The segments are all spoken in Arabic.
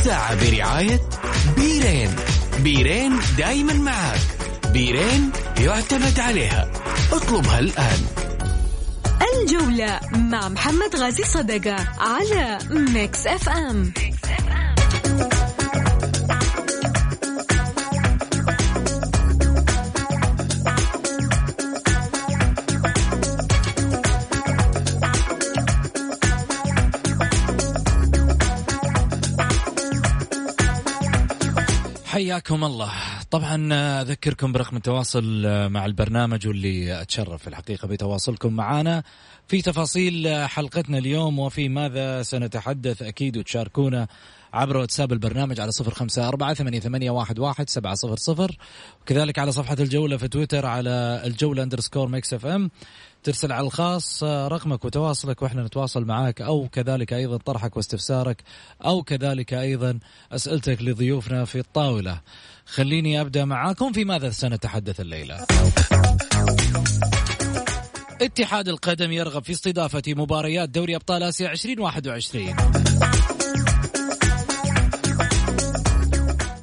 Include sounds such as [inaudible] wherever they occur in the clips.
الساعة برعاية بيرين. بيرين دايما معك. بيرين يعتمد عليها. اطلبها الآن. الجولة مع محمد غازي صدقة على Mix FM. حياكم الله. طبعا أذكركم برقم التواصل مع البرنامج واللي أتشرف في الحقيقة بتواصلكم معنا في تفاصيل حلقتنا اليوم وفي ماذا سنتحدث أكيد وتشاركونا عبر واتساب البرنامج على صفر خمسة أربعة ثمانية, ثمانية واحد, واحد سبعة صفر صفر. وكذلك على صفحة الجولة في تويتر على الجولة underscore Mix FM ترسل على الخاص رقمك وتواصلك وإحنا نتواصل معاك أو كذلك أيضا طرحك واستفسارك أو كذلك أيضا أسئلتك لضيوفنا في الطاولة. خليني أبدأ معاكم في ماذا سنتحدث الليلة. اتحاد القدم يرغب في استضافة مباريات دوري أبطال آسيا 2021.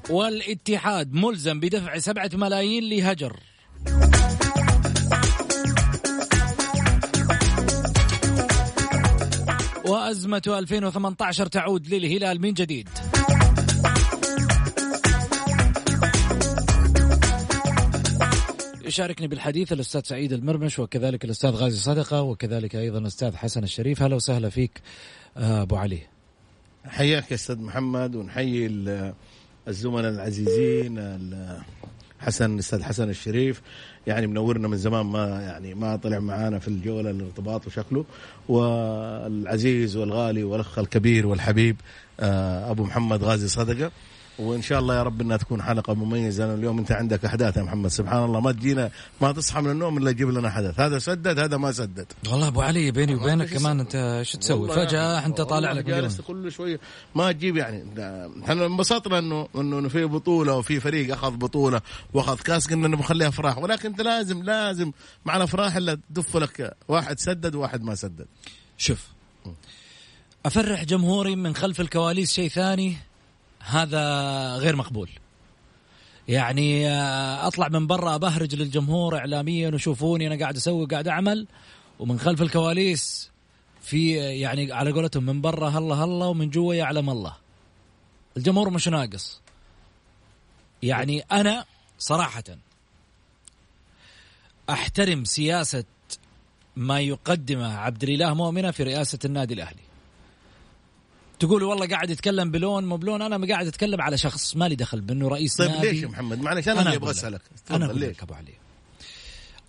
والاتحاد ملزم بدفع سبعة ملايين لهجر وأزمة 2018 تعود للهلال من جديد. يشاركني بالحديث الأستاذ سعيد المرمش وكذلك الأستاذ غازي صدقة وكذلك أيضا الأستاذ حسن الشريف. أهلا وسهلا فيك أبو علي. حياك يا أستاذ محمد ونحيي الزملاء العزيزين حسن الاستاذ حسن الشريف. يعني منورنا من زمان ما يعني ما طلع معانا في الجولة الارتباط وشكله. والعزيز والغالي والأخ الكبير والحبيب آه، أبو محمد غازي صدقة. وإن شاء الله يا رب إنها تكون حلقة مميزة. لأن اليوم أنت عندك احداث يا محمد. سبحان الله ما تجينا ما تصحى من النوم إلا تجيب لنا حدث هذا سدد هذا ما سدد. والله أبو علي بيني وبينك كمان أنت شو تسوي؟ فجأة أنت طالع لك جالس كل شوية ما تجيب يعني إحنا انبسطنا إنه إنه في بطولة وفي فريق أخذ بطولة وأخذ كاس قلنا نبغى نخليها افراح ولكن أنت لازم لازم مع الأفراح الا تدف لك واحد سدد وواحد ما سدد. شوف أفرح جمهوري من خلف الكواليس شيء ثاني. هذا غير مقبول. يعني آه، أطلع من برا أبهرج للجمهور اعلاميا وشوفوني أنا قاعد أسوي قاعد أعمل ومن خلف الكواليس في يعني على قولتهم من برا هلا هلا ومن جوا يعلم الله. الجمهور مش ناقص. يعني أنا صراحة أحترم سياسة ما يقدمه عبد الاله مؤمنة في رئاسة النادي الأهلي. تقول والله قاعد يتكلم بلون مو بلون أنا قاعد أتكلم على شخص مالي دخل بأنه رئيس طيب نادي. ليش يا محمد؟ معلش أنا, اللي أبغى أسألك. أنا لك أبو علي.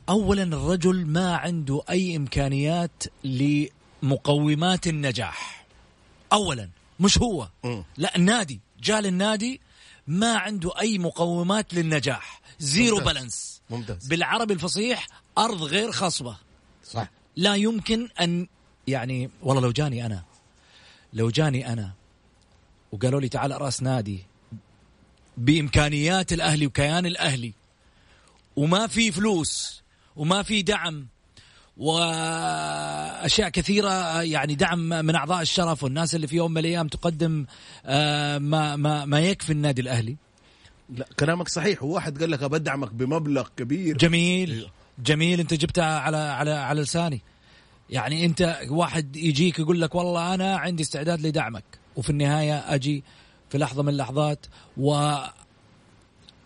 اولا الرجل ما عنده أي إمكانيات لمقومات النجاح. اولا مش هو. م. لا النادي جاء للنادي ما عنده أي مقومات للنجاح. زيرو ممتاز. بالانس ممتاز. بالعربي الفصيح أرض غير خصبة. صح. لا يمكن أن يعني والله لو جاني أنا لو جاني أنا وقالوا لي تعال رأس نادي بإمكانيات الأهلي وكيان الأهلي وما في فلوس وما في دعم وأشياء كثيرة يعني دعم من أعضاء الشرف والناس اللي في يوم من الأيام تقدم آه، ما ما ما يكفي النادي الأهلي. لا كلامك صحيح. وواحد قال لك بدعمك بمبلغ كبير. جميل. إيه. جميل. أنت جبتها على على على لساني. يعني انت واحد يجيك يقول لك والله أنا عندي استعداد لدعمك وفي النهاية أجي في لحظة من اللحظات و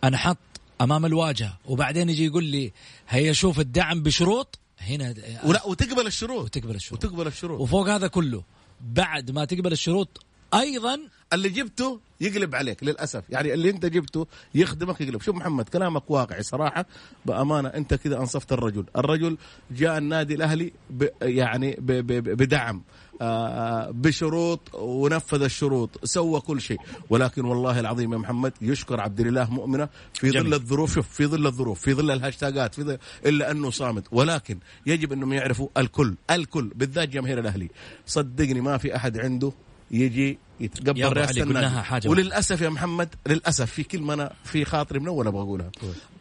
أنا حط امام الواجهة وبعدين يجي يقول لي هيا شوف الدعم بشروط هنا ولا وتقبل الشروط. وتقبل الشروط. وتقبل الشروط. وفوق هذا كله بعد ما تقبل الشروط أيضا اللي جبته يقلب عليك للأسف. يعني اللي أنت جبته يخدمك يقلب. شوف محمد كلامك واقعي صراحة. بأمانة أنت كذا أنصفت الرجل. الرجل جاء النادي الأهلي ب يعني ب ب بدعم آه بشروط ونفذ الشروط سوى كل شيء. ولكن والله العظيم يا محمد يشكر عبد الاله مؤمنة في جميل. ظل الظروف. شوف في ظل الظروف في ظل الهاشتاجات في ظل إلا أنه صامت. ولكن يجب أنهم يعرفوا الكل الكل بالذات جماهير الأهلي. صدقني ما في أحد عنده يجي يتقبل رئاسه النادي. وللأسف يا محمد للأسف في كلمه أنا في خاطري من اول أبغى اقولها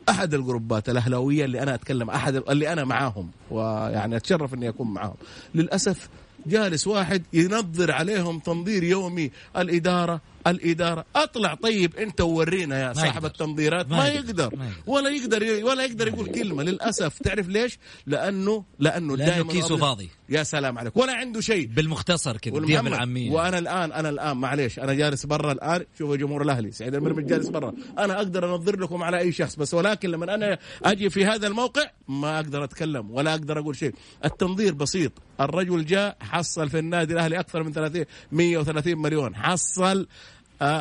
أحد الجروبات الأهلاوية اللي أنا أتكلم أحد اللي أنا معاهم ويعني أتشرف إني أكون معاهم. للأسف جالس واحد ينظر عليهم تنظير يومي الإدارة الإدارة. أطلع. طيب أنت وورينا يا صاحب. التنظيرات. ما ما, يقدر. ما يقدر. ولا يقدر ولا يقدر يقول كلمة للأسف. تعرف ليش؟ لأنه لأنه لأنه دائما كيسه فاضي. يا سلام عليك. ولا عنده شيء. بالمختصر كذا ديها بالعاميه وأنا الآن أنا الآن معليش أنا جالس برا الآن. شوفوا جمهور الأهلي سعيد المرمش جالس برا. أنا أقدر أنظر لكم على أي شخص بس ولكن لما أنا أجي في هذا الموقع ما أقدر أتكلم ولا أقدر أقول شيء. التنظير بسيط. الرجل جاء حصل في النادي الأهلي أكثر من 30 130 مليون. حصل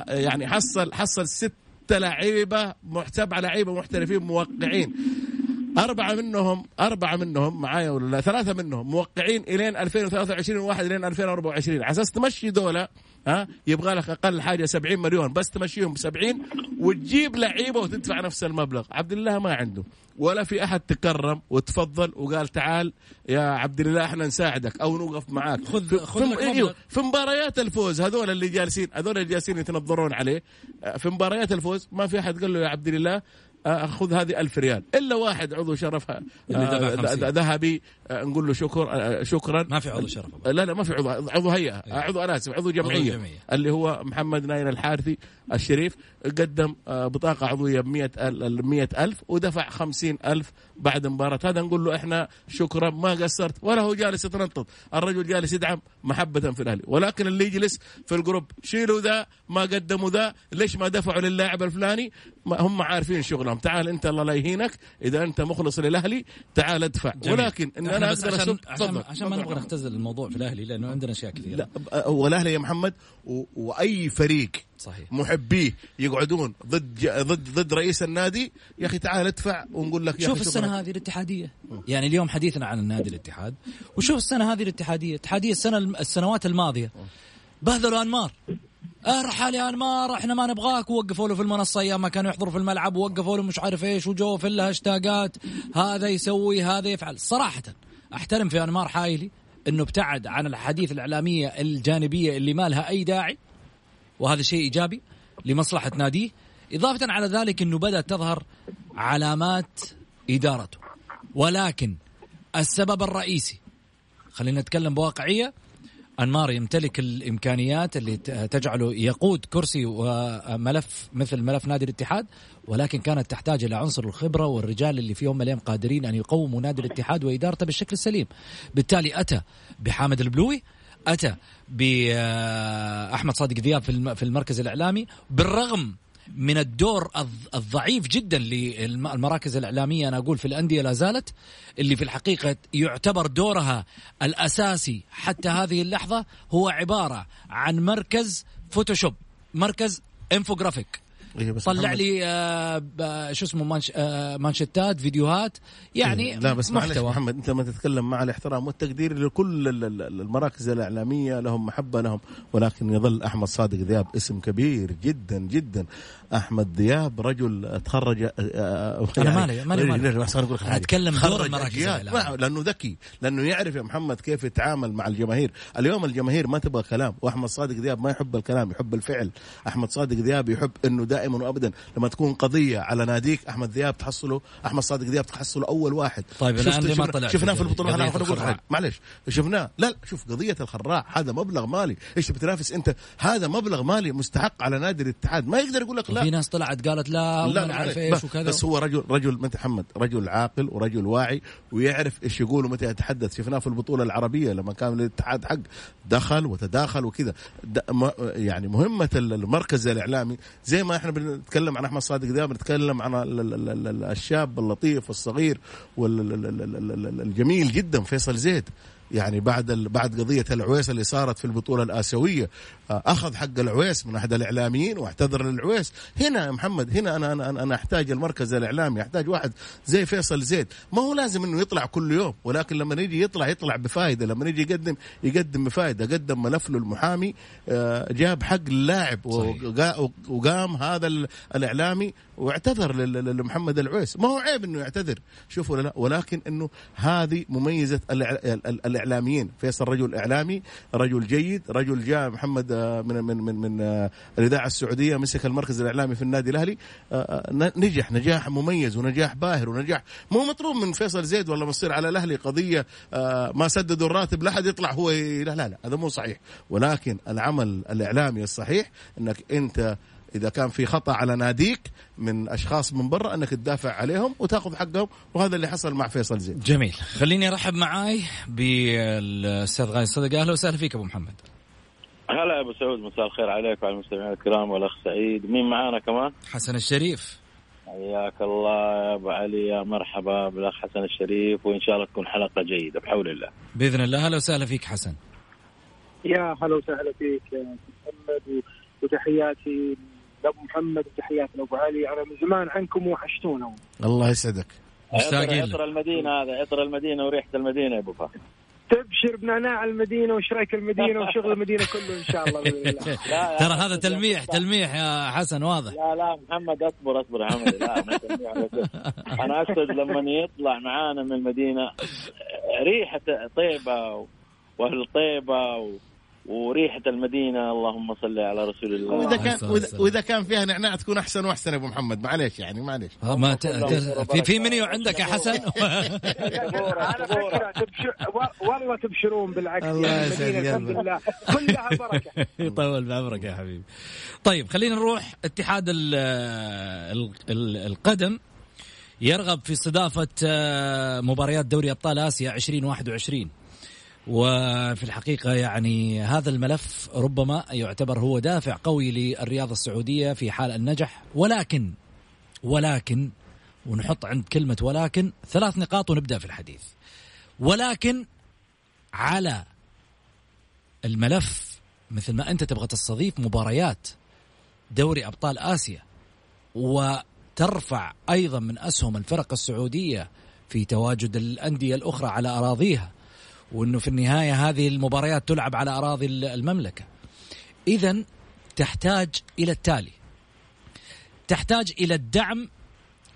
يعني حصل حصل ست لعيبة سبعة لعيبة محترفين موقعين. أربعة منهم أربعة منهم معايا ولا لا؟ ثلاثة منهم موقعين إلين 2023 وواحد إلين 2024 على أساس تمشي دولة ها يبغى لك أقل حاجة 70 مليون بس تمشيهم ب 70 وتجيب لعيبة وتدفع نفس المبلغ. عبد الله ما عنده. ولا في أحد تكرم وتفضل وقال تعال يا عبد الله إحنا نساعدك أو نوقف معاك خذ- في- خذ في- مبلغ. أيوه، في مباريات الفوز هذول اللي جالسين هذول اللي جالسين يتنظرون عليه آه، في مباريات الفوز ما في أحد قال له يا عبد الله آه، خذ هذه ألف ريال إلا واحد عضو شرف آه، اللي دفع 50. ذهبي نقول له شكر شكرا ما في عضو شرف. لا لا ما في عضو عضو هيئة آه، عضو أنا آسف عضو جمعية. اللي هو محمد ناين الحارثي الشريف قدم آه، بطاقة عضوية ب 100 ألف ودفع 50 ألف بعد مباراة. هذا نقول له إحنا شكرا ما قصرت ولا هو جالس يتنطط. الرجل جالس يدعم محبة في الأهلي. ولكن اللي يجلس في ال group شيلوا ذا ما قدموا ذا ليش ما دفعوا للاعب الفلاني؟ هم عارفين شغلهم. تعال أنت الله لا يهينك. إذا أنت مخلص للأهلي تعال ادفع. جميل. ولكن إن أنا أقدر عشان عشان. عشان ما. نبغى نختزل الموضوع في الأهلي لأنه عندنا أشياء كثيرة. لا والاهلي يا محمد و... وأي فريق صحيح. محبيه يقعدون ضد ج- ضد ضد رئيس النادي. يا أخي تعال ادفع ونقول لك يا شوف السنة شكراً. هذه الاتحادية. يعني اليوم حديثنا عن النادي الاتحاد. وشوف السنة هذه الاتحادية. الاتحادية السنة السنوات الماضية. بهذلوا أنمار. ارحل يا أنمار. إحنا ما نبغاك. ووقفوا له في المنصة أيام ما كانوا يحضروا في الملعب. ووقفوا له مش عارف إيش. وجو في الهاشتاجات هذا يسوي هذا يفعل. صراحة أحترم في أنمار حايلي إنه ابتعد عن الحديث الإعلامية الجانبية اللي ما لها أي داعي. وهذا شيء إيجابي لمصلحة ناديه. إضافة على ذلك إنه بدأت تظهر علامات إدارته. ولكن السبب الرئيسي خلينا نتكلم بواقعية أنمار يمتلك الإمكانيات اللي تجعله يقود كرسي وملف مثل ملف نادي الاتحاد ولكن كانت تحتاج إلى عنصر الخبرة والرجال اللي في يوم من الأيام قادرين أن يقوموا نادي الاتحاد وإدارته بالشكل السليم. بالتالي أتى بحامد البلوي أتى باحمد صادق ذياب في الم- في المركز الإعلامي بالرغم من الدور الض- الضعيف جدا للمراكز الإعلامية أنا أقول في الأندية لا زالت اللي في الحقيقة يعتبر دورها الأساسي حتى هذه اللحظة هو عبارة عن مركز Photoshop مركز انفوجرافيك إيه بس طلع محمد- لي آه شو اسمه مانش آه مانشيتات فيديوهات. يعني لا بس محتوى. محمد أنت ما تتكلم مع الاحترام والتقدير لكل ال- ال- المراكز الإعلامية لهم محبة لهم ولكن يظل أحمد صادق ذياب اسم كبير جدا جدا. أحمد ذياب رجل تخرج آه، آه، أنا مالي- مالي- مالي. أتكلم دور المراكز لأنه ذكي لأنه يعرف يا محمد كيف يتعامل مع الجماهير. اليوم الجماهير ما تبغى كلام وأحمد صادق ذياب ما يحب الكلام يحب الفعل. أحمد صادق ذياب يحب إنه دائما وابدا لما تكون قضية على ناديك أحمد ذياب تحصله أحمد صادق ذياب تحصله أول واحد. طيب الآن ليه ما شفنا- طلع شفناه في البطولة؟ أنا الخراع؟ حاجة. معلش شفناه. لا لا شوف قضية الخراع هذا مبلغ مالي. إيش بتنافس أنت؟ هذا مبلغ مالي مستحق على نادي الاتحاد. ما يقدر يقول لك لا في ناس طلعت قالت لا وما نعرف معلش. إيش بس- وكذا. بس هو رجل رجل متى محمد رجل عاقل ورجل واعي ويعرف إيش يقول ومتى يتحدث. شفناه في البطولة العربية لما كان الاتحاد حق دخل وتداخل وكذا. ما- يعني مهمة المركز الإعلامي. زي ما إحنا بنتكلم عن أحمد صادق دائما بنتكلم عن ال- ال- ال- ال- الشاب اللطيف والصغير والجميل جدا فيصل زيد. يعني بعد ال... بعد قضية العويس اللي صارت في البطولة الآسيوية آه، أخذ حق العويس من أحد الإعلاميين واعتذر للعويس. هنا يا محمد هنا أنا أنا أنا, أنا أحتاج المركز الإعلامي أحتاج واحد زي فيصل زيد. ما هو لازم إنه يطلع كل يوم ولكن لما يجي يطلع يطلع بفائده لما يجي يقدم يقدم بفائده قدم ملف له المحامي آه، جاب حق اللاعب وقام هذا ال- الإعلامي واعتذر لمحمد العويس. ما هو عيب إنه يعتذر شوفوا لا. ولكن إنه هذه مميزة الإع- الإعلاميين. فيصل رجل إعلامي رجل جيد رجل جاء محمد آه، من من من من آه، الإذاعة السعودية مسك المركز الإعلامي في النادي الأهلي. آه، نجح نجاح مميز ونجاح باهر ونجاح. مو مطلوب من فيصل زيد ولا مصير على الأهلي قضية ما سددوا الراتب لا حد يطلع هو لا لا هذا مو صحيح. ولكن العمل الإعلامي الصحيح إنك أنت إذا كان في خطأ على ناديك من أشخاص من برا أنك تدافع عليهم وتأخذ حقهم وهذا اللي حصل مع فيصل زيد جميل. خليني أرحب معاي بالأستاذ غاي صدق أهلا وسهلا فيك أبو محمد. هلا أبو سعود مساء الخير عليك وعلى المستمعين الكرام والأخ سعيد. مين معانا كمان؟ حسن الشريف. حياك الله يا أبو علي يا مرحبا بالأخ حسن الشريف وإن شاء الله تكون حلقة جيدة بحول الله. بإذن الله. أهلا وسهلا فيك حسن. يا هلا وسهلا فيك يا محمد وتحياتي لابو محمد وتحياتي لابو علي أنا من زمان عنكم وحشتونا. الله يسعدك. مشتاقين عطر المدينة هذا عطر المدينة وريحة المدينة يا أبو فهد. تبشر بنعناع المدينة وشريك المدينة وشغل المدينة كله إن شاء الله بإذن الله. [laughs] ترى هذا تلميح تلميح يا حسن واضح. لا لا محمد أصبر أصبر يا حمد لا. [laughs] أنا أقصد لما يطلع معانا من المدينة ريحة طيبة وأهل طيبة و... وريحة المدينة اللهم صل على رسول الله. وإذا كان وإذا. وإذا كان فيها نعناع تكون أحسن وأحسن يا أبو محمد. معليش يعني معليش. ما ت... ت... في في منيو عندك يا حسن؟ [laughs] على فكره تبشر والله تبشرون بالعكس. الله يعني يسعد المدينة الحمد. لله. كلها بركة. [laughs] يطول بعمرك يا حبيبي. طيب خلينا نروح. اتحاد ال ال ال القدم يرغب في استضافة آه، مباريات دوري أبطال آسيا 2021 وفي الحقيقة يعني هذا الملف ربما يعتبر هو دافع قوي للرياضة السعودية في حال النجح. ولكن ولكن ونحط عند كلمة ولكن ثلاث نقاط ونبدأ في الحديث. ولكن على الملف مثل ما أنت تبغى تستضيف مباريات دوري أبطال آسيا وترفع أيضا من أسهم الفرق السعودية في تواجد الأندية الأخرى على أراضيها وإنه في النهاية هذه المباريات تلعب على أراضي المملكة. اذا تحتاج إلى التالي. تحتاج إلى الدعم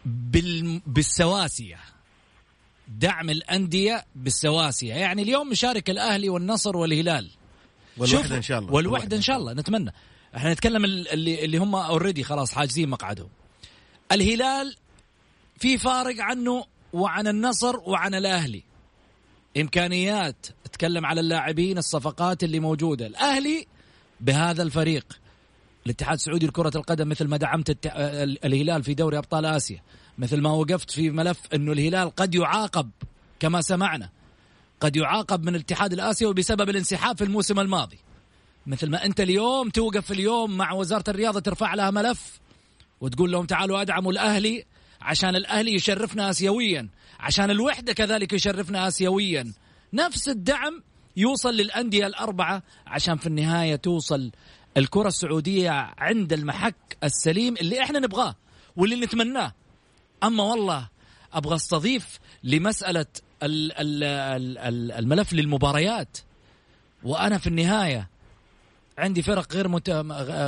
بال... بالسواسية. دعم الأندية بالسواسية، يعني اليوم مشارك الأهلي والنصر والهلال. والوحدة إن شاء الله والوحدة إن شاء الله نتمنى إحنا نتكلم ال- اللي اللي هم اوريدي خلاص حاجزين مقعدهم الهلال في فارق عنه وعن النصر وعن الأهلي إمكانيات تكلم على اللاعبين الصفقات اللي موجودة. الأهلي بهذا الفريق. الاتحاد السعودي لكرة القدم مثل ما دعمت الت- ال- الهلال في دوري أبطال آسيا مثل ما وقفت في ملف أنه الهلال قد يعاقب كما سمعنا قد يعاقب من الاتحاد الآسيوي بسبب الانسحاب في الموسم الماضي. مثل ما أنت اليوم توقف اليوم مع وزارة الرياضة ترفع لها ملف وتقول لهم تعالوا أدعموا الأهلي عشان الأهلي يشرفنا آسيويا. عشان الوحدة كذلك يشرفنا آسيويا. نفس الدعم يوصل للأندية الأربعة عشان في النهاية توصل الكرة السعودية عند المحك السليم اللي إحنا نبغاه واللي نتمناه. أما والله أبغى أستضيف لمسألة ال- ال- ال- ال- الملف للمباريات. وأنا في النهاية عندي فرق غير.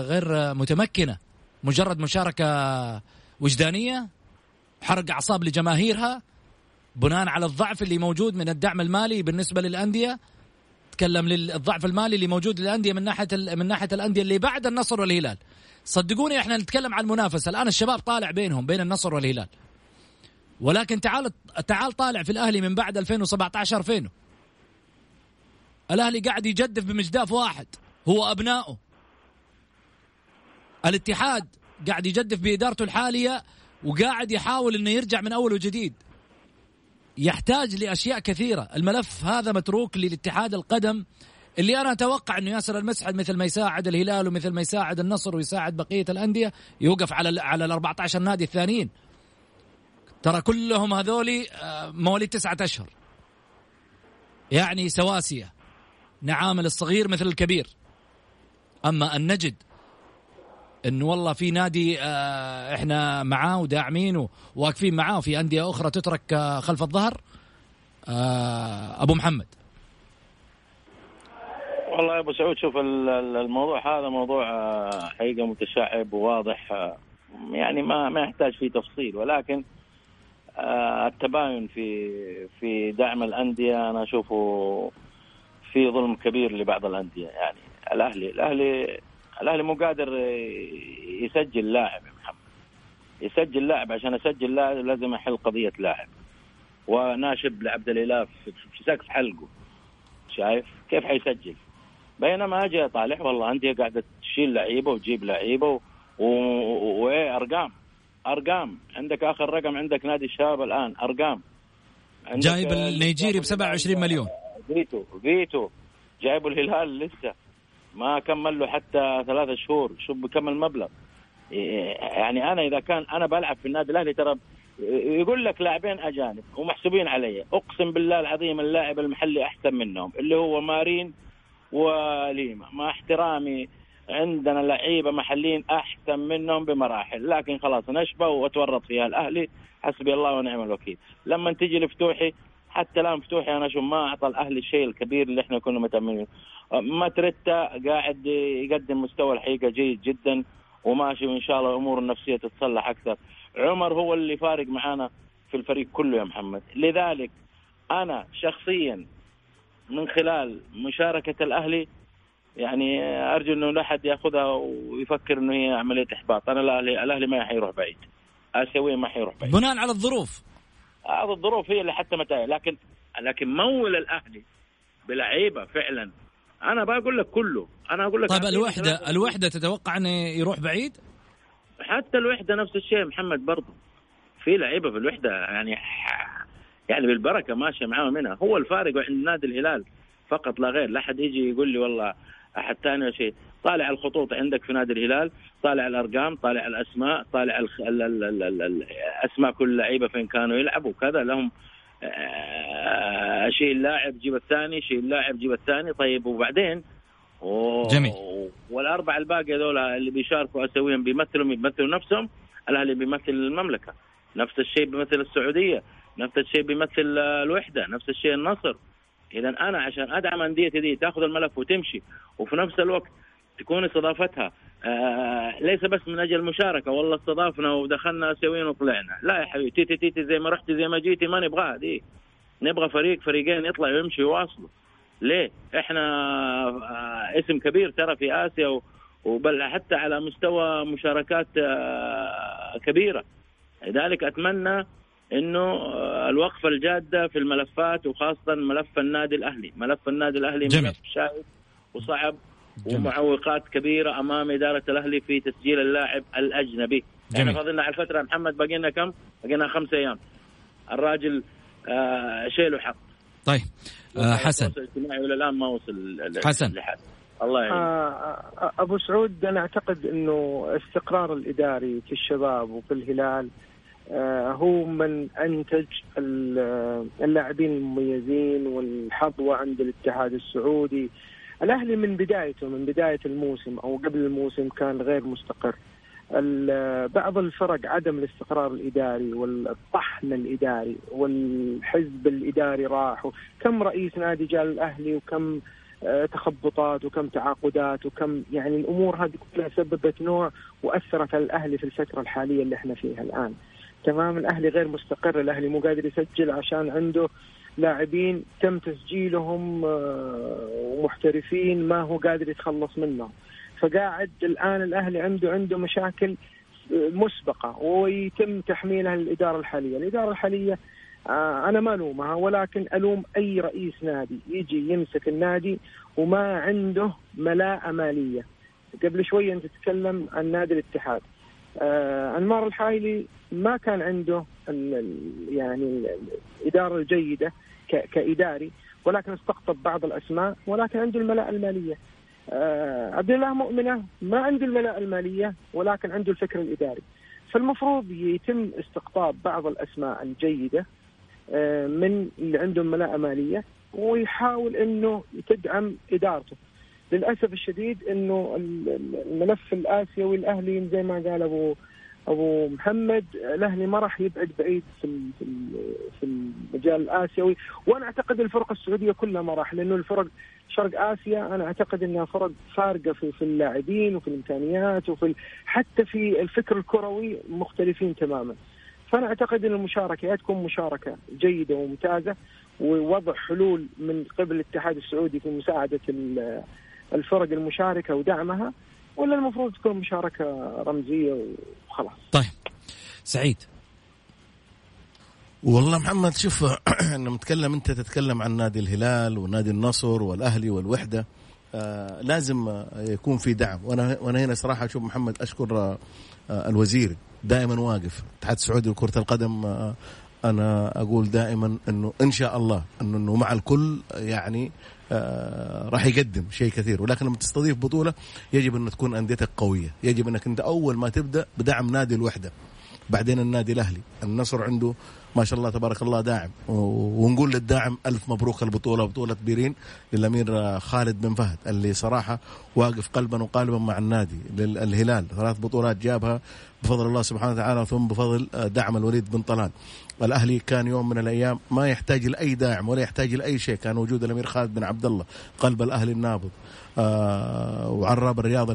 غير متمكنة. مجرد مشاركة وجدانية حرق أعصاب لجماهيرها بناء على الضعف اللي موجود من الدعم المالي بالنسبة للأندية. تكلم للضعف المالي اللي موجود للأندية من ناحية من ناحية الأندية اللي بعد النصر والهلال. صدقوني إحنا نتكلم عن المنافسه الآن الشباب طالع بينهم بين النصر والهلال. ولكن تعال تعال طالع في الأهلي من بعد 2017 فينه الأهلي قاعد يجدف بمجداف واحد. هو أبنائه. الاتحاد قاعد يجدف بإدارته الحالية وقاعد يحاول إنه يرجع من أول وجديد. يحتاج لأشياء كثيرة. الملف هذا متروك للاتحاد القدم. اللي أنا أتوقع إنه ياسر المسعد مثل ما يساعد الهلال ومثل ما يساعد النصر ويساعد بقية الأندية يوقف على على ال 14 نادي الثانيين. ترى كلهم هذولي آه، مواليد تسعة أشهر. يعني سواسية. نعامل الصغير مثل الكبير. أما أن نجد إنه والله في نادي آه، إحنا معاه وداعمينه وواقفين معاه وفي أندية أخرى تترك آه، خلف الظهر آه، أبو محمد. والله يا أبو سعود شوف ال- ال- الموضوع هذا موضوع حقيقة متشعب وواضح يعني ما ما يحتاج فيه تفصيل. ولكن التباين في في دعم الأندية أنا أشوفه في ظلم كبير لبعض الأندية. يعني الاهلي الأهلي الأهلي مو قادر يسجل لاعب يا محمد. يسجل لاعب عشان أسجل لاعب لازم أحل قضية لاعب. وناشب لعبد الاله في سقف حلقه. شايف؟ كيف حيسجل؟ بينما أجي اطالع والله انديه قاعدة تشيل لعيبه وتجيب لعيبه وإيه؟ أرقام. أرقام. عندك آخر رقم عندك نادي الشباب الآن أرقام. جايب النيجيري ب 27 مليون. فيتو فيتو. جايبه الهلال لسه. ما كمل له حتى ثلاثة شهور شوف بكم المبلغ يعني أنا إذا كان أنا بلعب في النادي الأهلي ترى يقول لك لاعبين أجانب ومحسوبين علي أقسم بالله العظيم اللاعب المحلي أحسن منهم اللي هو مارين وليما مع احترامي عندنا لعيبة محليين أحسن منهم بمراحل لكن خلاص نشبه وتورط فيها الأهلي حسبي الله ونعم الوكيل. لما تجي لفتوحي حتى الآن فتوحي أنا أشوف ما أعطى الأهلي الشيء الكبير اللي إحنا كنا متأملينه. ماتريتا قاعد يقدم مستوى الحقيقة جيد جدا وماشي وإن شاء الله الأمور النفسية تتصلح أكثر. عمر هو اللي فارق معانا في الفريق كله يا محمد. لذلك أنا شخصيا من خلال مشاركة الأهلي يعني أرجو إنه لا أحد يأخذها ويفكر إنه هي عملية إحباط. أنا الاهلي الأهلي ما حيروح بعيد. اسيويا ما حيروح بعيد. بناء على الظروف. هذه الظروف هي اللي حتى متى لكن لكن مول الأهلي بلعيبة فعلا. أنا بقول لك كله. أنا أقول لك طيب الوحده الوحدة تتوقع إنه يروح بعيد؟ حتى الوحدة نفس الشيء محمد برضه في لعيبة في الوحدة يعني يعني بالبركة ماشية معاهم منها. هو الفارق عند نادي الهلال فقط لا غير. لا أحد يجي يقول لي والله أحد ثاني شيء. طالع الخطوط عندك في نادي الهلال طالع الأرقام طالع الأسماء طالع. أسماء كل لعيبة فين كانوا يلعبوا. كذا لهم آه... شيء اللاعب جيب الثاني شيء اللاعب جيب الثاني. طيب وبعدين. جميل. والأربع الباقي هذول اللي بيشاركوا اسيويا بيمثلوا بيمثلوا نفسهم الأهلي بيمثل المملكة. نفس الشيء بيمثل السعودية نفس الشيء بيمثل الوحدة نفس الشيء النصر. اذا أنا عشان أدعم أنديتي دي تأخذ الملف وتمشي. وفي نفس الوقت تكون استضافتها. آه ليس بس من أجل المشاركة والله استضافنا ودخلنا اسيويين وطلعنا. لا يا حبيبي تيتي تيتي زي ما رحتي زي ما جيتي ما نبغاها دي. نبغى فريق فريقين يطلع ويمشي ويواصلوا. ليه؟ إحنا آه اسم كبير ترى في آسيا وبل حتى على مستوى مشاركات آه كبيرة. لذلك أتمنى إنه الوقفه الجاده في الملفات وخاصة ملف النادي الأهلي، ملف النادي الأهلي جميل. ملف شائك وصعب. جميل. ومعوقات كبيرة أمام إدارة الأهلي في تسجيل اللاعب الأجنبي. جميل. إحنا فاضلنا على الفترة محمد باقي لنا كم؟ باقي لنا خمس أيام. الراجل آه شيله حق. طيب آه حسن الاجتماعي وإلى الآن ما وصل حسن لحد. الله يعين. آه أبو سعود أنا أعتقد إنه استقرار الإداري في الشباب وفي الهلال آه هو من أنتج اللاعبين المميزين والحظوه عند الاتحاد السعودي الأهلي من بدايته من بداية الموسم أو قبل الموسم كان غير مستقر بعض الفرق عدم الاستقرار الإداري والطحن الإداري والحزب الإداري راح كم رئيس نادي جاء الاهلي وكم تخبطات وكم تعاقدات وكم يعني الأمور هذه كلها سببت نوع وأثرت على الأهلي في الفترة الحالية اللي إحنا فيها الآن. تمام الأهلي غير مستقر الأهلي مو قادر يسجل عشان عنده لاعبين تم تسجيلهم ومحترفين ما هو قادر يتخلص منهم. فقاعد الآن الأهلي عنده عنده مشاكل مسبقة ويتم تحميلها للإدارة الحالية، الإدارة الحالية أنا ما ألومها ولكن ألوم أي رئيس نادي يجي يمسك النادي وما عنده ملاءة مالية. قبل شوية أنت تتكلم عن نادي الاتحاد. آه أنمار الحايلي ما كان عنده يعني الإدارة الجيدة كإداري ولكن استقطب بعض الأسماء ولكن عنده الملاءة المالية. آه عبد الله مؤمنة ما عنده الملاءة المالية ولكن عنده الفكر الإداري. فالمفروض يتم استقطاب بعض الأسماء الجيدة آه من اللي عندهم ملاءة مالية ويحاول إنه تدعم إدارته. للأسف الشديد إنه الملف الآسيوي الأهلي زي ما قال أبو أبو محمد الأهلي ما راح يبعد بعيد في في المجال الآسيوي وأنا أعتقد الفرق السعودية كلها ما راح لأنه الفرق شرق آسيا أنا أعتقد إنها فرق فارقة في في اللاعبين وفي الإمكانيات وفي حتى في الفكر الكروي مختلفين تماما. فأنا أعتقد إن المشاركه تكون مشاركة جيدة وممتازة ووضع حلول من قبل الاتحاد السعودي في مساعدة ال- الفرق المشاركة ودعمها ولا المفروض تكون مشاركة رمزية وخلاص. طيب. سعيد. والله محمد شوف [clears throat] لما تتكلم أنت تتكلم عن نادي الهلال ونادي النصر والأهلي والوحدة. آه لازم آه، يكون في دعم. وأنا وأنا هنا صراحة أشوف محمد أشكر آه الوزير. دائما واقف. الاتحاد السعودي لكرة القدم آه أنا أقول دائما إنه إن شاء الله إنه إنه مع الكل يعني راح يقدم شيء كثير. ولكن لما تستضيف بطولة يجب أن تكون أنديتك قوية. يجب أنك أنت أول ما تبدأ بدعم نادي الوحدة. بعدين النادي الأهلي. النصر عنده ما شاء الله تبارك الله داعم. ونقول للداعم ألف مبروك البطولة بطولة بيرين للأمير آه، خالد بن فهد اللي صراحة واقف قلبا وقالبا مع النادي لل- الهلال ثلاث بطولات جابها. بفضل الله سبحانه وتعالى ثم بفضل دعم الوليد بن طلال الاهلي كان يوم من الأيام ما يحتاج لاي داعم ولا يحتاج لاي شيء كان وجود الامير خالد بن عبد الله قلب الاهلي النابض وعراب الرياض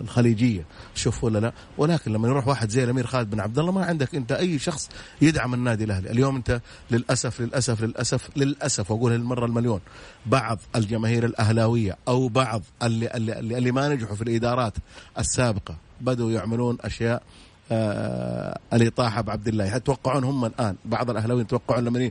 الخليجيه شوف ولا لا ولكن لما يروح واحد زي الامير خالد بن عبد الله ما عندك انت اي شخص يدعم النادي الاهلي اليوم انت للاسف للاسف للاسف للاسف واقولها للمره المليون بعض الجماهير الاهلاويه أو بعض اللي, اللي, اللي ما نجحوا في الادارات السابقه بدوا يعملون أشياء آه الإطاحة بعبد الله. يتوقعون هم الآن؟ بعض الأهلاويين يتوقعون لما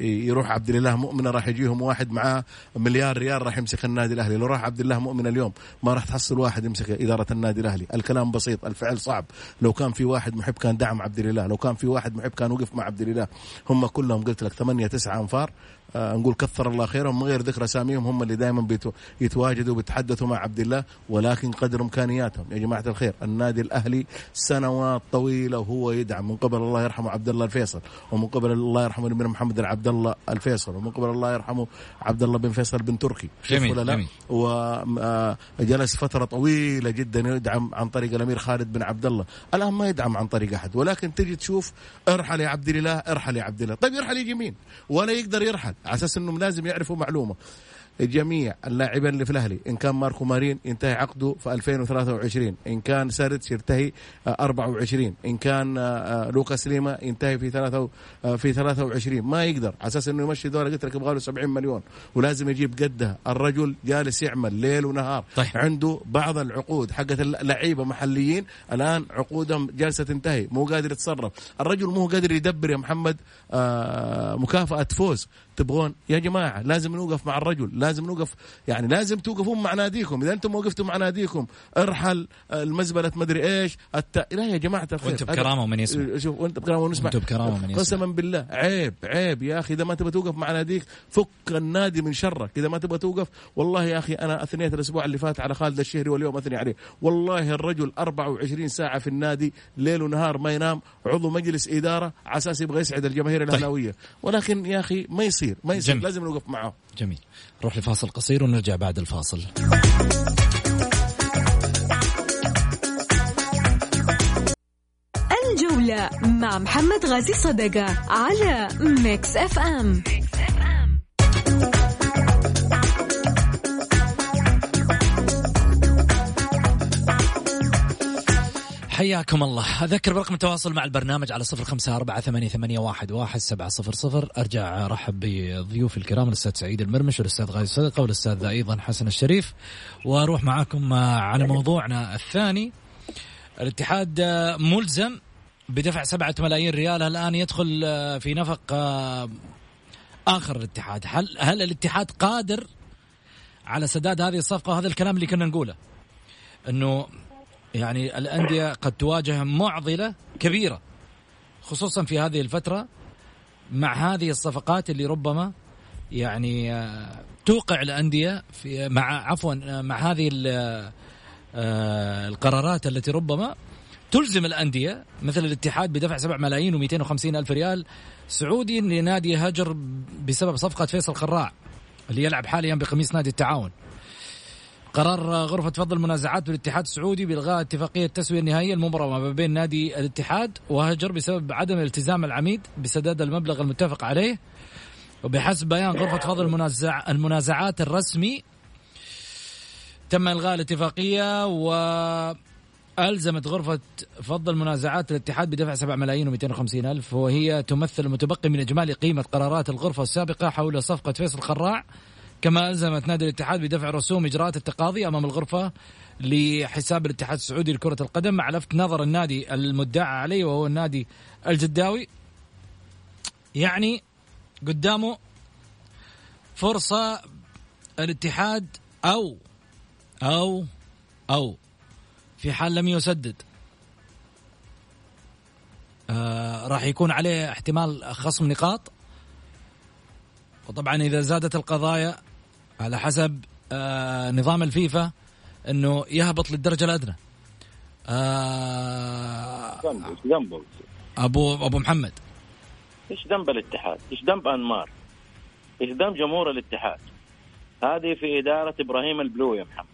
يروح عبد الله مؤمن راح يجيهم واحد معاه مليار ريال راح يمسك النادي الأهلي. لو راح عبد الله مؤمن اليوم ما راح تحصل واحد يمسك إدارة النادي الأهلي. الكلام بسيط الفعل صعب. لو كان في واحد محب كان دعم عبد الله. لو كان في واحد محب كان وقف مع عبد الله. هم كلهم قلت لك ثمانية تسعة أنفار. آه نقول كثر الله خيرهم من غير ذكر أساميهم هم اللي دائما يتواجدوا وبيتحدثوا مع عبد الله ولكن قدر إمكانياتهم. يا جماعة الخير النادي الأهلي سنوات طويلة وهو يدعم. من قبل الله يرحمه عبد الله الفيصل ومن قبل الله يرحمه بن محمد العبد الله الفيصل ومن قبل الله يرحمه عبد الله بن فيصل بن تركي. جميل، ولا لا. جميل. وجلس فترة طويلة جدا يدعم عن طريق الأمير خالد بن عبد الله. الآن ما يدعم عن طريق أحد ولكن تجي تشوف ارحل يا عبد الإله ارحل يا عبد الله. طيب يرحل يجي مين؟ ولا يقدر يرحل. على أساس انهم لازم يعرفوا معلومة. جميع اللاعبين اللي في الأهلي إن كان ماركو مارين ينتهي عقده في 2023 إن كان سارتس ينتهي آه، 24 إن كان آه، آه، لوكاس ليما ينتهي في 3 في 23 ما يقدر على أساس إنه يمشي دوري قلت لك يبغى له 70 مليون. ولازم يجيب قدها الرجل جالس يعمل ليل ونهار. طيب. عنده بعض العقود حقت اللعيبه محليين الآن عقودهم جالسة تنتهي مو قادر يتصرف. الرجل مو قادر يدبر يا محمد آه مكافأة فوز. تبغون؟ يا جماعة لازم نوقف مع الرجل لازم نوقف يعني لازم توقفون مع ناديكم. إذا أنتم وقفتوا مع ناديكم ارحل المزبلة مدري إيش الت... لا يا جماعة الخير وانت بكرامة ومن يسمع. شوف وانت بكرامة ونسمع وانت بكرامة من يسمع. قسما بالله عيب عيب يا أخي إذا ما تبغى توقف مع ناديك فك النادي من شرك. إذا ما تبغى توقف والله يا أخي أنا اثنيت الأسبوع اللي فات على خالد الشهري واليوم أثني عليه. والله الرجل 24 ساعة في النادي ليل ونهار ما ينام عضو مجلس إدارة على أساس يبغى يسعد الجماهير الأهلاوية. ولكن يا أخي ما يصير. ما يصير جميل. لازم نوقف معه. جميل. نروح لفاصل قصير ونرجع بعد الفاصل. الجولة مع محمد غازي صدقة على Mix FM حياكم الله. أذكر برقم التواصل مع البرنامج على صفر خمسة أربعة ثمانية, ثمانية واحد, واحد سبعة صفر صفر. أرجع أرحب بضيوف الكرام الأستاذ سعيد المرمش والأستاذ غازي صدقة والأستاذ أيضا حسن الشريف. وأروح معاكم على موضوعنا الثاني. الاتحاد ملزم بدفع سبعة ملايين ريال. الآن يدخل في نفق آخر الاتحاد. هل, هل الاتحاد قادر على سداد هذه الصفقة؟ وهذا الكلام اللي كنا نقوله أنه يعني الأندية قد تواجه معضلة كبيرة خصوصا في هذه الفترة مع هذه الصفقات اللي ربما يعني آه، توقع الأندية في مع عفوا آه، مع هذه آه، القرارات التي ربما تلزم الأندية مثل الاتحاد بدفع 7 ملايين و250 ألف ريال سعودي لنادي هجر بسبب صفقة فيصل خراع اللي يلعب حاليا بقميص نادي التعاون. قرار غرفة فض المنازعات بالاتحاد السعودي بإلغاء اتفاقية التسوية النهائية المبرمة ما بين نادي الاتحاد وهجر بسبب عدم التزام العميد بسداد المبلغ المتفق عليه. وبحسب بيان غرفة فض المنازع المنازعات الرسمي تم إلغاء الاتفاقية و ألزمت غرفة فض المنازعات الاتحاد بدفع 7 ملايين و250 ألف وهي تمثل المتبقي من إجمالي قيمة قرارات الغرفة السابقة حول صفقة فيصل خراع. كما ألزمت نادي الاتحاد بدفع رسوم إجراءات التقاضي أمام الغرفة لحساب الاتحاد السعودي لكرة القدم. مع لفت نظر النادي المدعى عليه وهو النادي الجداوي يعني قدامه فرصة الاتحاد أو أو أو في حال لم يسدد. آه راح يكون عليه احتمال خصم نقاط. وطبعا إذا زادت القضايا على حسب آه نظام الفيفا إنه يهبط للدرجة الأدنى آه ذنبه؟ أبو أبو محمد إيش ذنب الاتحاد؟ إيش ذنب أنمار؟ إيش ذنب جمهور الاتحاد؟ هذه في إدارة إبراهيم البلو يا محمد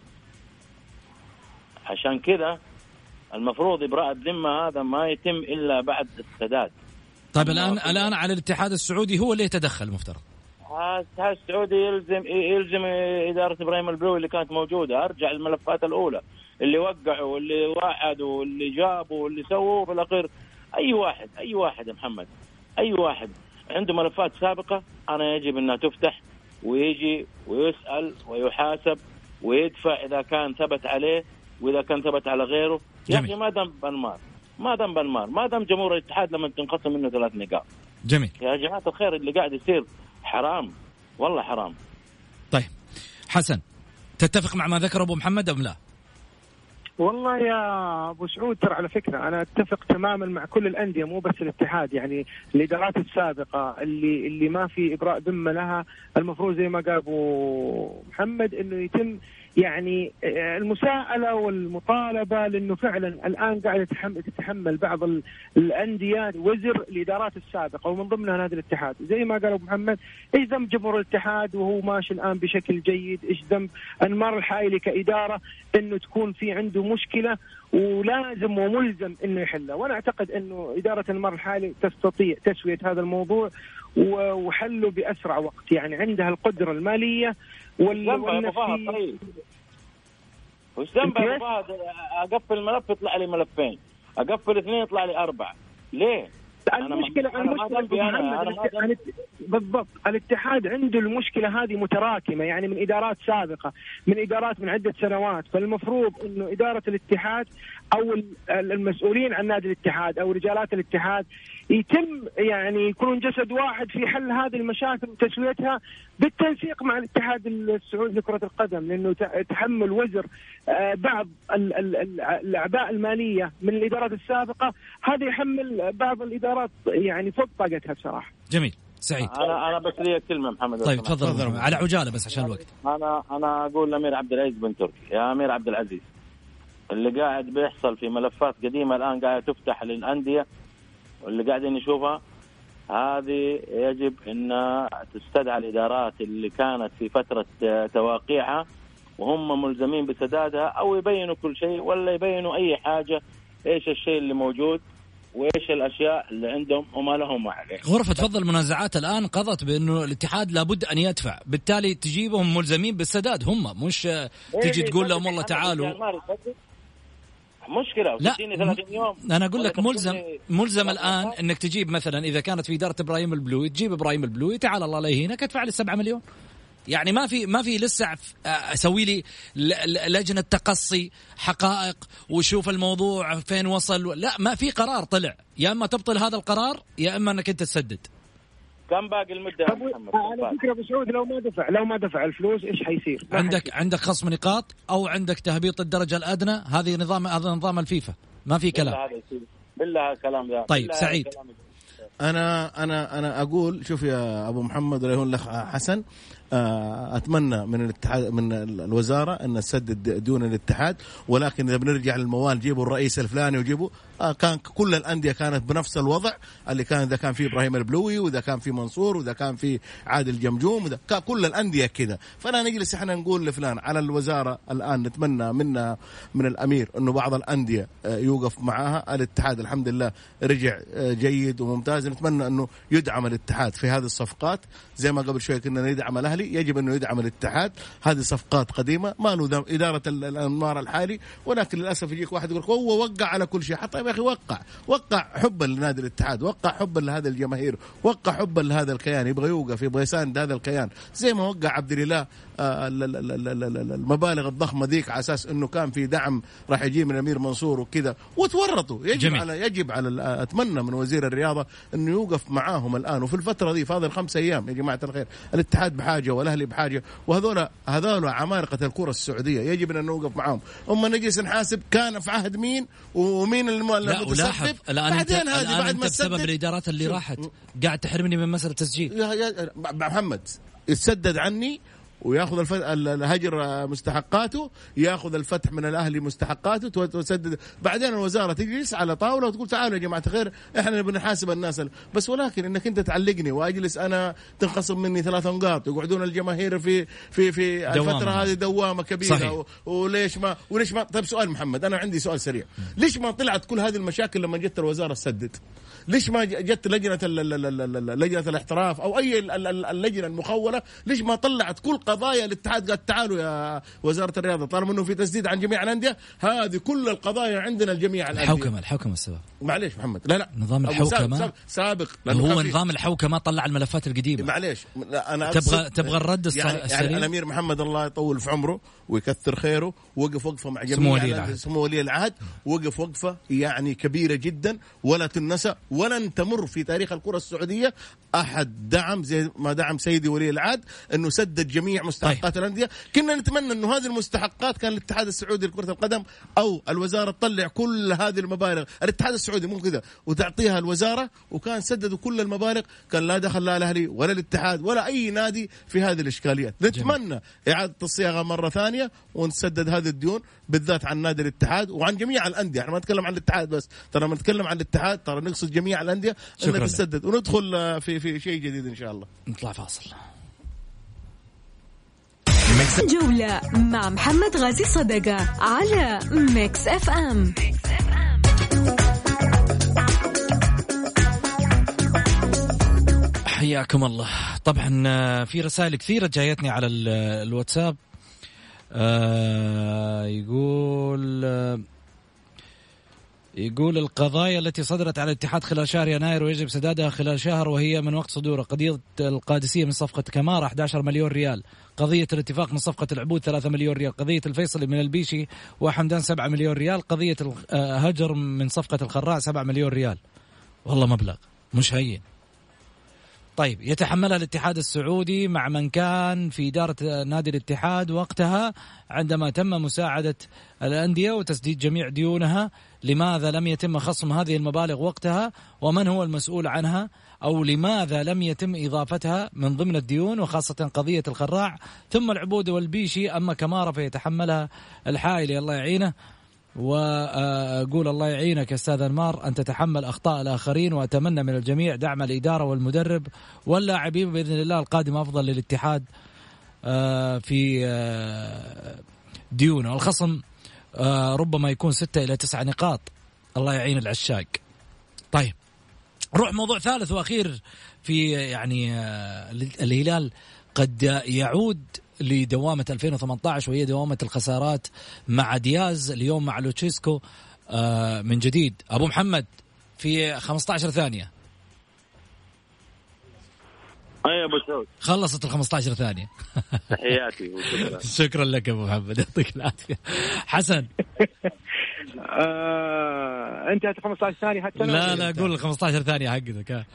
عشان كذا المفروض إبراء الذمة هذا ما يتم إلا بعد السداد طيب الآن الآن على الاتحاد السعودي هو اللي يتدخل مفترض الاتحاد السعودي يلزم يلزم إدارة إبراهيم البلوي اللي كانت موجودة. أرجع الملفات الأولى. اللي وقعوا واللي وعدوا واللي جابوا واللي سووا في الأخير. أي واحد أي واحد يا محمد. أي واحد. عنده ملفات سابقة أنا يجب أنها تفتح ويجي ويسأل ويحاسب ويدفع إذا كان ثبت عليه وإذا كان ثبت على غيره. يا أخي ما دام بنمار ما دام بنمار ما دام جمهور الاتحاد لما تنقسم منه ثلاث نقاط. جميل. يا جماعة الخير اللي قاعد يصير حرام. والله حرام. طيب. حسن تتفق مع ما ذكر أبو محمد أم لا؟ والله يا أبو سعود ترى على فكرة أنا أتفق تماما مع كل الأندية مو بس الاتحاد. يعني الإدارات السابقة اللي اللي ما في إبراء ذمة لها المفروض زي ما قال أبو محمد إنه يتم يعني آه، المساءلة والمطالبة لأنه فعلا الآن قاعدة تتحمل بعض الأندية وزر الإدارات السابقة ومن ضمنها نادي الاتحاد. زي ما قال أبو محمد إيش ذنب جمهور الاتحاد وهو ماشي الآن بشكل جيد؟ إيش ذنب أنمار الحائلي كإدارة أنه تكون في عنده مشكلة ولازم وملزم إنه يحلها وأنا أعتقد إنه إدارة المر الحالي تستطيع تسوية هذا الموضوع وحله بأسرع وقت. يعني عندها القدرة المالية وال والنفسية. طيب. وش ذنب أبو فهد أقفل ملف يطلع لي ملفين. أقفل اثنين يطلع لي أربعة. ليه؟ المشكلة المشكلة أنا أنا أنا بالضبط. الاتحاد عنده المشكلة هذه متراكمة يعني من إدارات سابقة من إدارات من عدة سنوات. فالمفروض إنه إدارة الاتحاد أو المسؤولين عن نادي الاتحاد أو رجالات الاتحاد يتم يعني يكونون جسد واحد في حل هذه المشاكل وتسويتها بالتنسيق مع الاتحاد السعودي لكرة القدم لأنه تحمل وزر آه، بعض الأعباء المالية من الإدارات السابقة. هذا يحمل بعض الإدارات يعني فوق طاقتها بصراحة. جميل. سعيد. أنا أنا بس لي كلمة محمد. طيب تفضل. على عجالة بس عشان الوقت. أنا أنا أقول لأمير عبد العزيز بن تركي يا أمير عبد العزيز اللي قاعد بيحصل في ملفات قديمة الآن قاعدة تفتح للأندية واللي قاعدين نشوفها هذه يجب إن تستدعى الإدارات اللي كانت في فترة تواقيعها وهم ملزمين بسدادها أو يبينوا كل شيء ولا يبينوا أي حاجة إيش الشيء اللي موجود وإيش الأشياء اللي عندهم وما لهم عليه. غرفة فضل المنازعات الآن قضت بأنه الاتحاد لابد أن يدفع، بالتالي تجيبهم ملزمين بالسداد هم مش تجي إيه، تقول لهم والله تعالوا مشكلة لا 30 يوم. أنا أقول لك ملزم ملزم الآن إنك تجيب مثلا إذا كانت في اداره إبراهيم البلوي تجيب إبراهيم البلوي تعال الله لا يهينك ادفع لي 7 مليون. يعني ما في ما في لسه أسوي لي لجنة تقصي حقائق وشوف الموضوع فين وصل لا ما في قرار طلع. يا إما تبطل هذا القرار يا إما إنك أنت تسدد. كم باقي المدة يا محمد؟ على فكرة أبو سعود لو ما دفع لو ما دفع الفلوس إيش حيصير؟ عندك حيصير. عندك خصم نقاط أو عندك تهبيط الدرجة الأدنى هذه نظام هذا نظام الفيفا ما في كلام بالله كلام ذا طيب سعيد أنا أنا أنا أقول شوف يا أبو محمد ولا يهون لك حسن آه، أتمنى من الاتحاد من الوزارة إن تسدد ديون الاتحاد ولكن إذا بنرجع للموال جيبوا الرئيس الفلاني وجيبوا كان كل الأندية كانت بنفس الوضع اللي كان إذا كان في إبراهيم البلوي وإذا كان في منصور وإذا كان في عادل جمجوم كان كل الأندية كذا فلا نجلس إحنا نقول لفلان على الوزارة الآن نتمنى منا من الأمير إنه بعض الأندية آه، يوقف معاها. الاتحاد الحمد لله رجع آه، جيد وممتاز. نتمنى إنه يدعم الاتحاد في هذه الصفقات. زي ما قبل شوي كنا ندعم الأهلي يجب إنه يدعم الاتحاد. هذه صفقات قديمة ما له. إدارة ال- الانمار الحالي. ولكن للأسف يجيك واحد يقول هو وقع على كل شيء. حتى يا أخي وقع وقع حبا لنادي الاتحاد وقع حبا لهذا الجماهير وقع حبا لهذا الكيان يبغى يوقف يبغى يساند هذا الكيان. زي ما وقع عبد الإله آه، ال- ال- ال- ال- ال- المبالغ الضخمة ذيك على أساس إنه كان في دعم راح يجي من امير منصور وكذا وتورطوا. يجب جميل. على يجب على أتمنى من وزير الرياضة إنه يوقف معاهم الآن. وفي الفترة دي في هذه الخمس أيام يا جماعة الخير الاتحاد بحاجة والأهلي بحاجة وهذول هذول عمالقة الكرة السعودية يجب إن نوقف معاهم. أما نجلس نحاسب كان في عهد مين؟ ومين الم- لا ولاحظ. الان انت بعدين هذه بعد ما بسبب تسدد. الإدارات اللي. راحت قاعد تحرمني من مسألة التسجيل يا يا محمد يتسدد عني وياخذ الف... ال- الهجر مستحقاته ياخذ الفتح من الاهلي مستحقاته تسدد. بعدين الوزارة تجلس على طاولة وتقول تعالوا يا جماعة الخير إحنا نبي نحاسب الناس ال- بس ولكن إنك أنت تعلقني وأجلس أنا تنخصم مني ثلاث نقاط يقعدون الجماهير في في في دوامة. الفترة هذه دوامة كبيرة صحيح. و... وليش ما وليش ما؟ طيب سؤال محمد أنا عندي سؤال سريع. ليش ما طلعت كل هذه المشاكل لما جت الوزارة تسدد؟ ليش ما جت لجنة لجنة الاحتراف أو أي ال- ال- ال- اللجنة المخولة ليش ما طلعت كل قضايا الاتحاد قالت تعالوا يا وزارة الرياضة طالما إنه في تسديد عن جميع الأندية هذه كل القضايا عندنا الجميع الأندية. الحوكمة الحوكمة السبب. معليش محمد لا لا. نظام أبو الحوكمة. سابق, سابق هو نظام الحوكمة طلع الملفات القديمة. معليش أنا تبغى- تبغى الرد يعني, يعني؟ الأمير محمد الله يطول في عمره. ويكثر خيره. وقف وقفة مع جميع سمو ولي العهد. سمو ولي العهد. وقف وقفة يعني كبيرة جدا. ولا تنسى ولن تمر في تاريخ الكرة السعودية أحد دعم زي ما دعم سيدي ولي العهد أنه سدد جميع مستحقات طيب. الأندية. كنا نتمنى أنه هذه المستحقات كان الاتحاد السعودي لكرة القدم أو الوزارة تطلع كل هذه المبالغ. الاتحاد السعودي مو كذا. وتعطيها الوزارة وكان سددوا كل المبالغ. كان لا دخل لا الأهلي ولا الاتحاد ولا أي نادي في هذه الإشكاليات. نتمنى إعادة الصياغة مرة ثانية. ونسدد هذه الديون بالذات عن نادي الاتحاد وعن جميع الأندية. إحنا ما نتكلم عن الاتحاد بس. ترى لما نتكلم عن الاتحاد ترى نقصد جميع الأندية شكراً إنها لك. تسدد. وندخل آه، في في شيء جديد إن شاء الله. نطلع فاصل. جولة مع محمد غازي صدقة على Mix FM حياكم الله. طبعا آه، في رسائل كثيرة جايتني على ال- الواتساب. آه، يقول آه، يقول القضايا التي صدرت على الاتحاد خلال شهر يناير ويجب سدادها خلال شهر وهي من وقت صدورها قضية القادسية من صفقة كمارة 11 مليون ريال. قضية الاتفاق من صفقة العبود 3 مليون ريال. قضية الفيصلي من البيشي وحمدان 7 مليون ريال. قضية الهجر من صفقة الخراع 7 مليون ريال. والله مبلغ مش هين. طيب يتحملها الاتحاد السعودي مع من كان في إدارة نادي الاتحاد وقتها عندما تم مساعدة الأندية وتسديد جميع ديونها. لماذا لم يتم خصم هذه المبالغ وقتها؟ ومن هو المسؤول عنها؟ أو لماذا لم يتم إضافتها من ضمن الديون وخاصة قضية الخراع؟ ثم العبود والبيشي أما كمارة فيتحملها الحائلي الله يعينه. وأقول الله يعينك أستاذ أنمار أن تتحمل أخطاء الآخرين وأتمنى من الجميع دعم الإدارة والمدرب واللاعبين بإذن الله القادم أفضل للاتحاد آه، في آه، ديونه الخصم آه، ربما يكون ستة إلى تسعة نقاط. الله يعين العشاق. طيب نروح موضوع ثالث وأخير في يعني الهلال قد يعود لدوامة 2018 وهي دوامة الخسارات مع دياز اليوم مع لوتشيسكو آه، من جديد. أبو محمد في 15 ثانية. أي أبو سعود. خلصت ال 15 ثانية. تحياتي [laughs] وشكرا. شكرا لك أبو محمد. يعطيك العافية. حسن. [laughs] آه انتهت 15 ثانية حتى لا لا قول ال 15 ثانية حقتك. ها.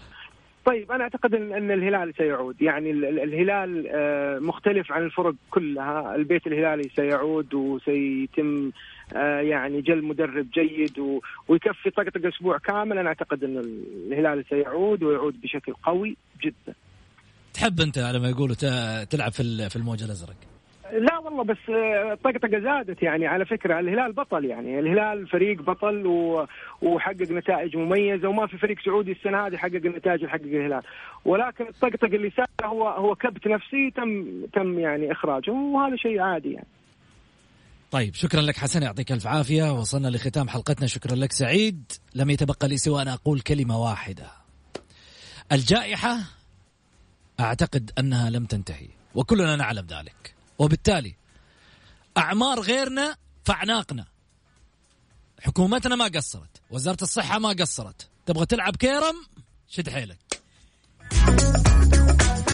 طيب أنا أعتقد ان الهلال سيعود. يعني ال- ال- الهلال آه، مختلف عن الفرق كلها. البيت الهلالي سيعود وسيتم آه، يعني جل مدرب جيد ويكفي طقطق أسبوع كامل. أنا أعتقد إن الهلال سيعود ويعود بشكل قوي جدا. تحب أنت لما يقولوا ت- تلعب في ال- في الموج الأزرق؟ لا والله بس الطقطقه زادت يعني على فكرة. الهلال بطل يعني. الهلال فريق بطل. وحقق نتائج مميزة وما في فريق سعودي السنة هذه حقق النتائج اللي حقق الهلال. ولكن الطقطقه اللي صار هو هو كبت نفسي تم تم يعني إخراجه وهذا شيء عادي يعني. طيب شكرا لك حسن يعطيك ألف عافية. وصلنا لختام حلقتنا. شكرا لك سعيد. لم يتبقى لي سوى أن أقول كلمة واحدة. الجائحة أعتقد أنها لم تنتهي وكلنا نعلم ذلك. وبالتالي أعمار غيرنا فاعناقنا حكومتنا ما قصرت وزارة الصحة ما قصرت. تبغى تلعب كيرم شد حيلك.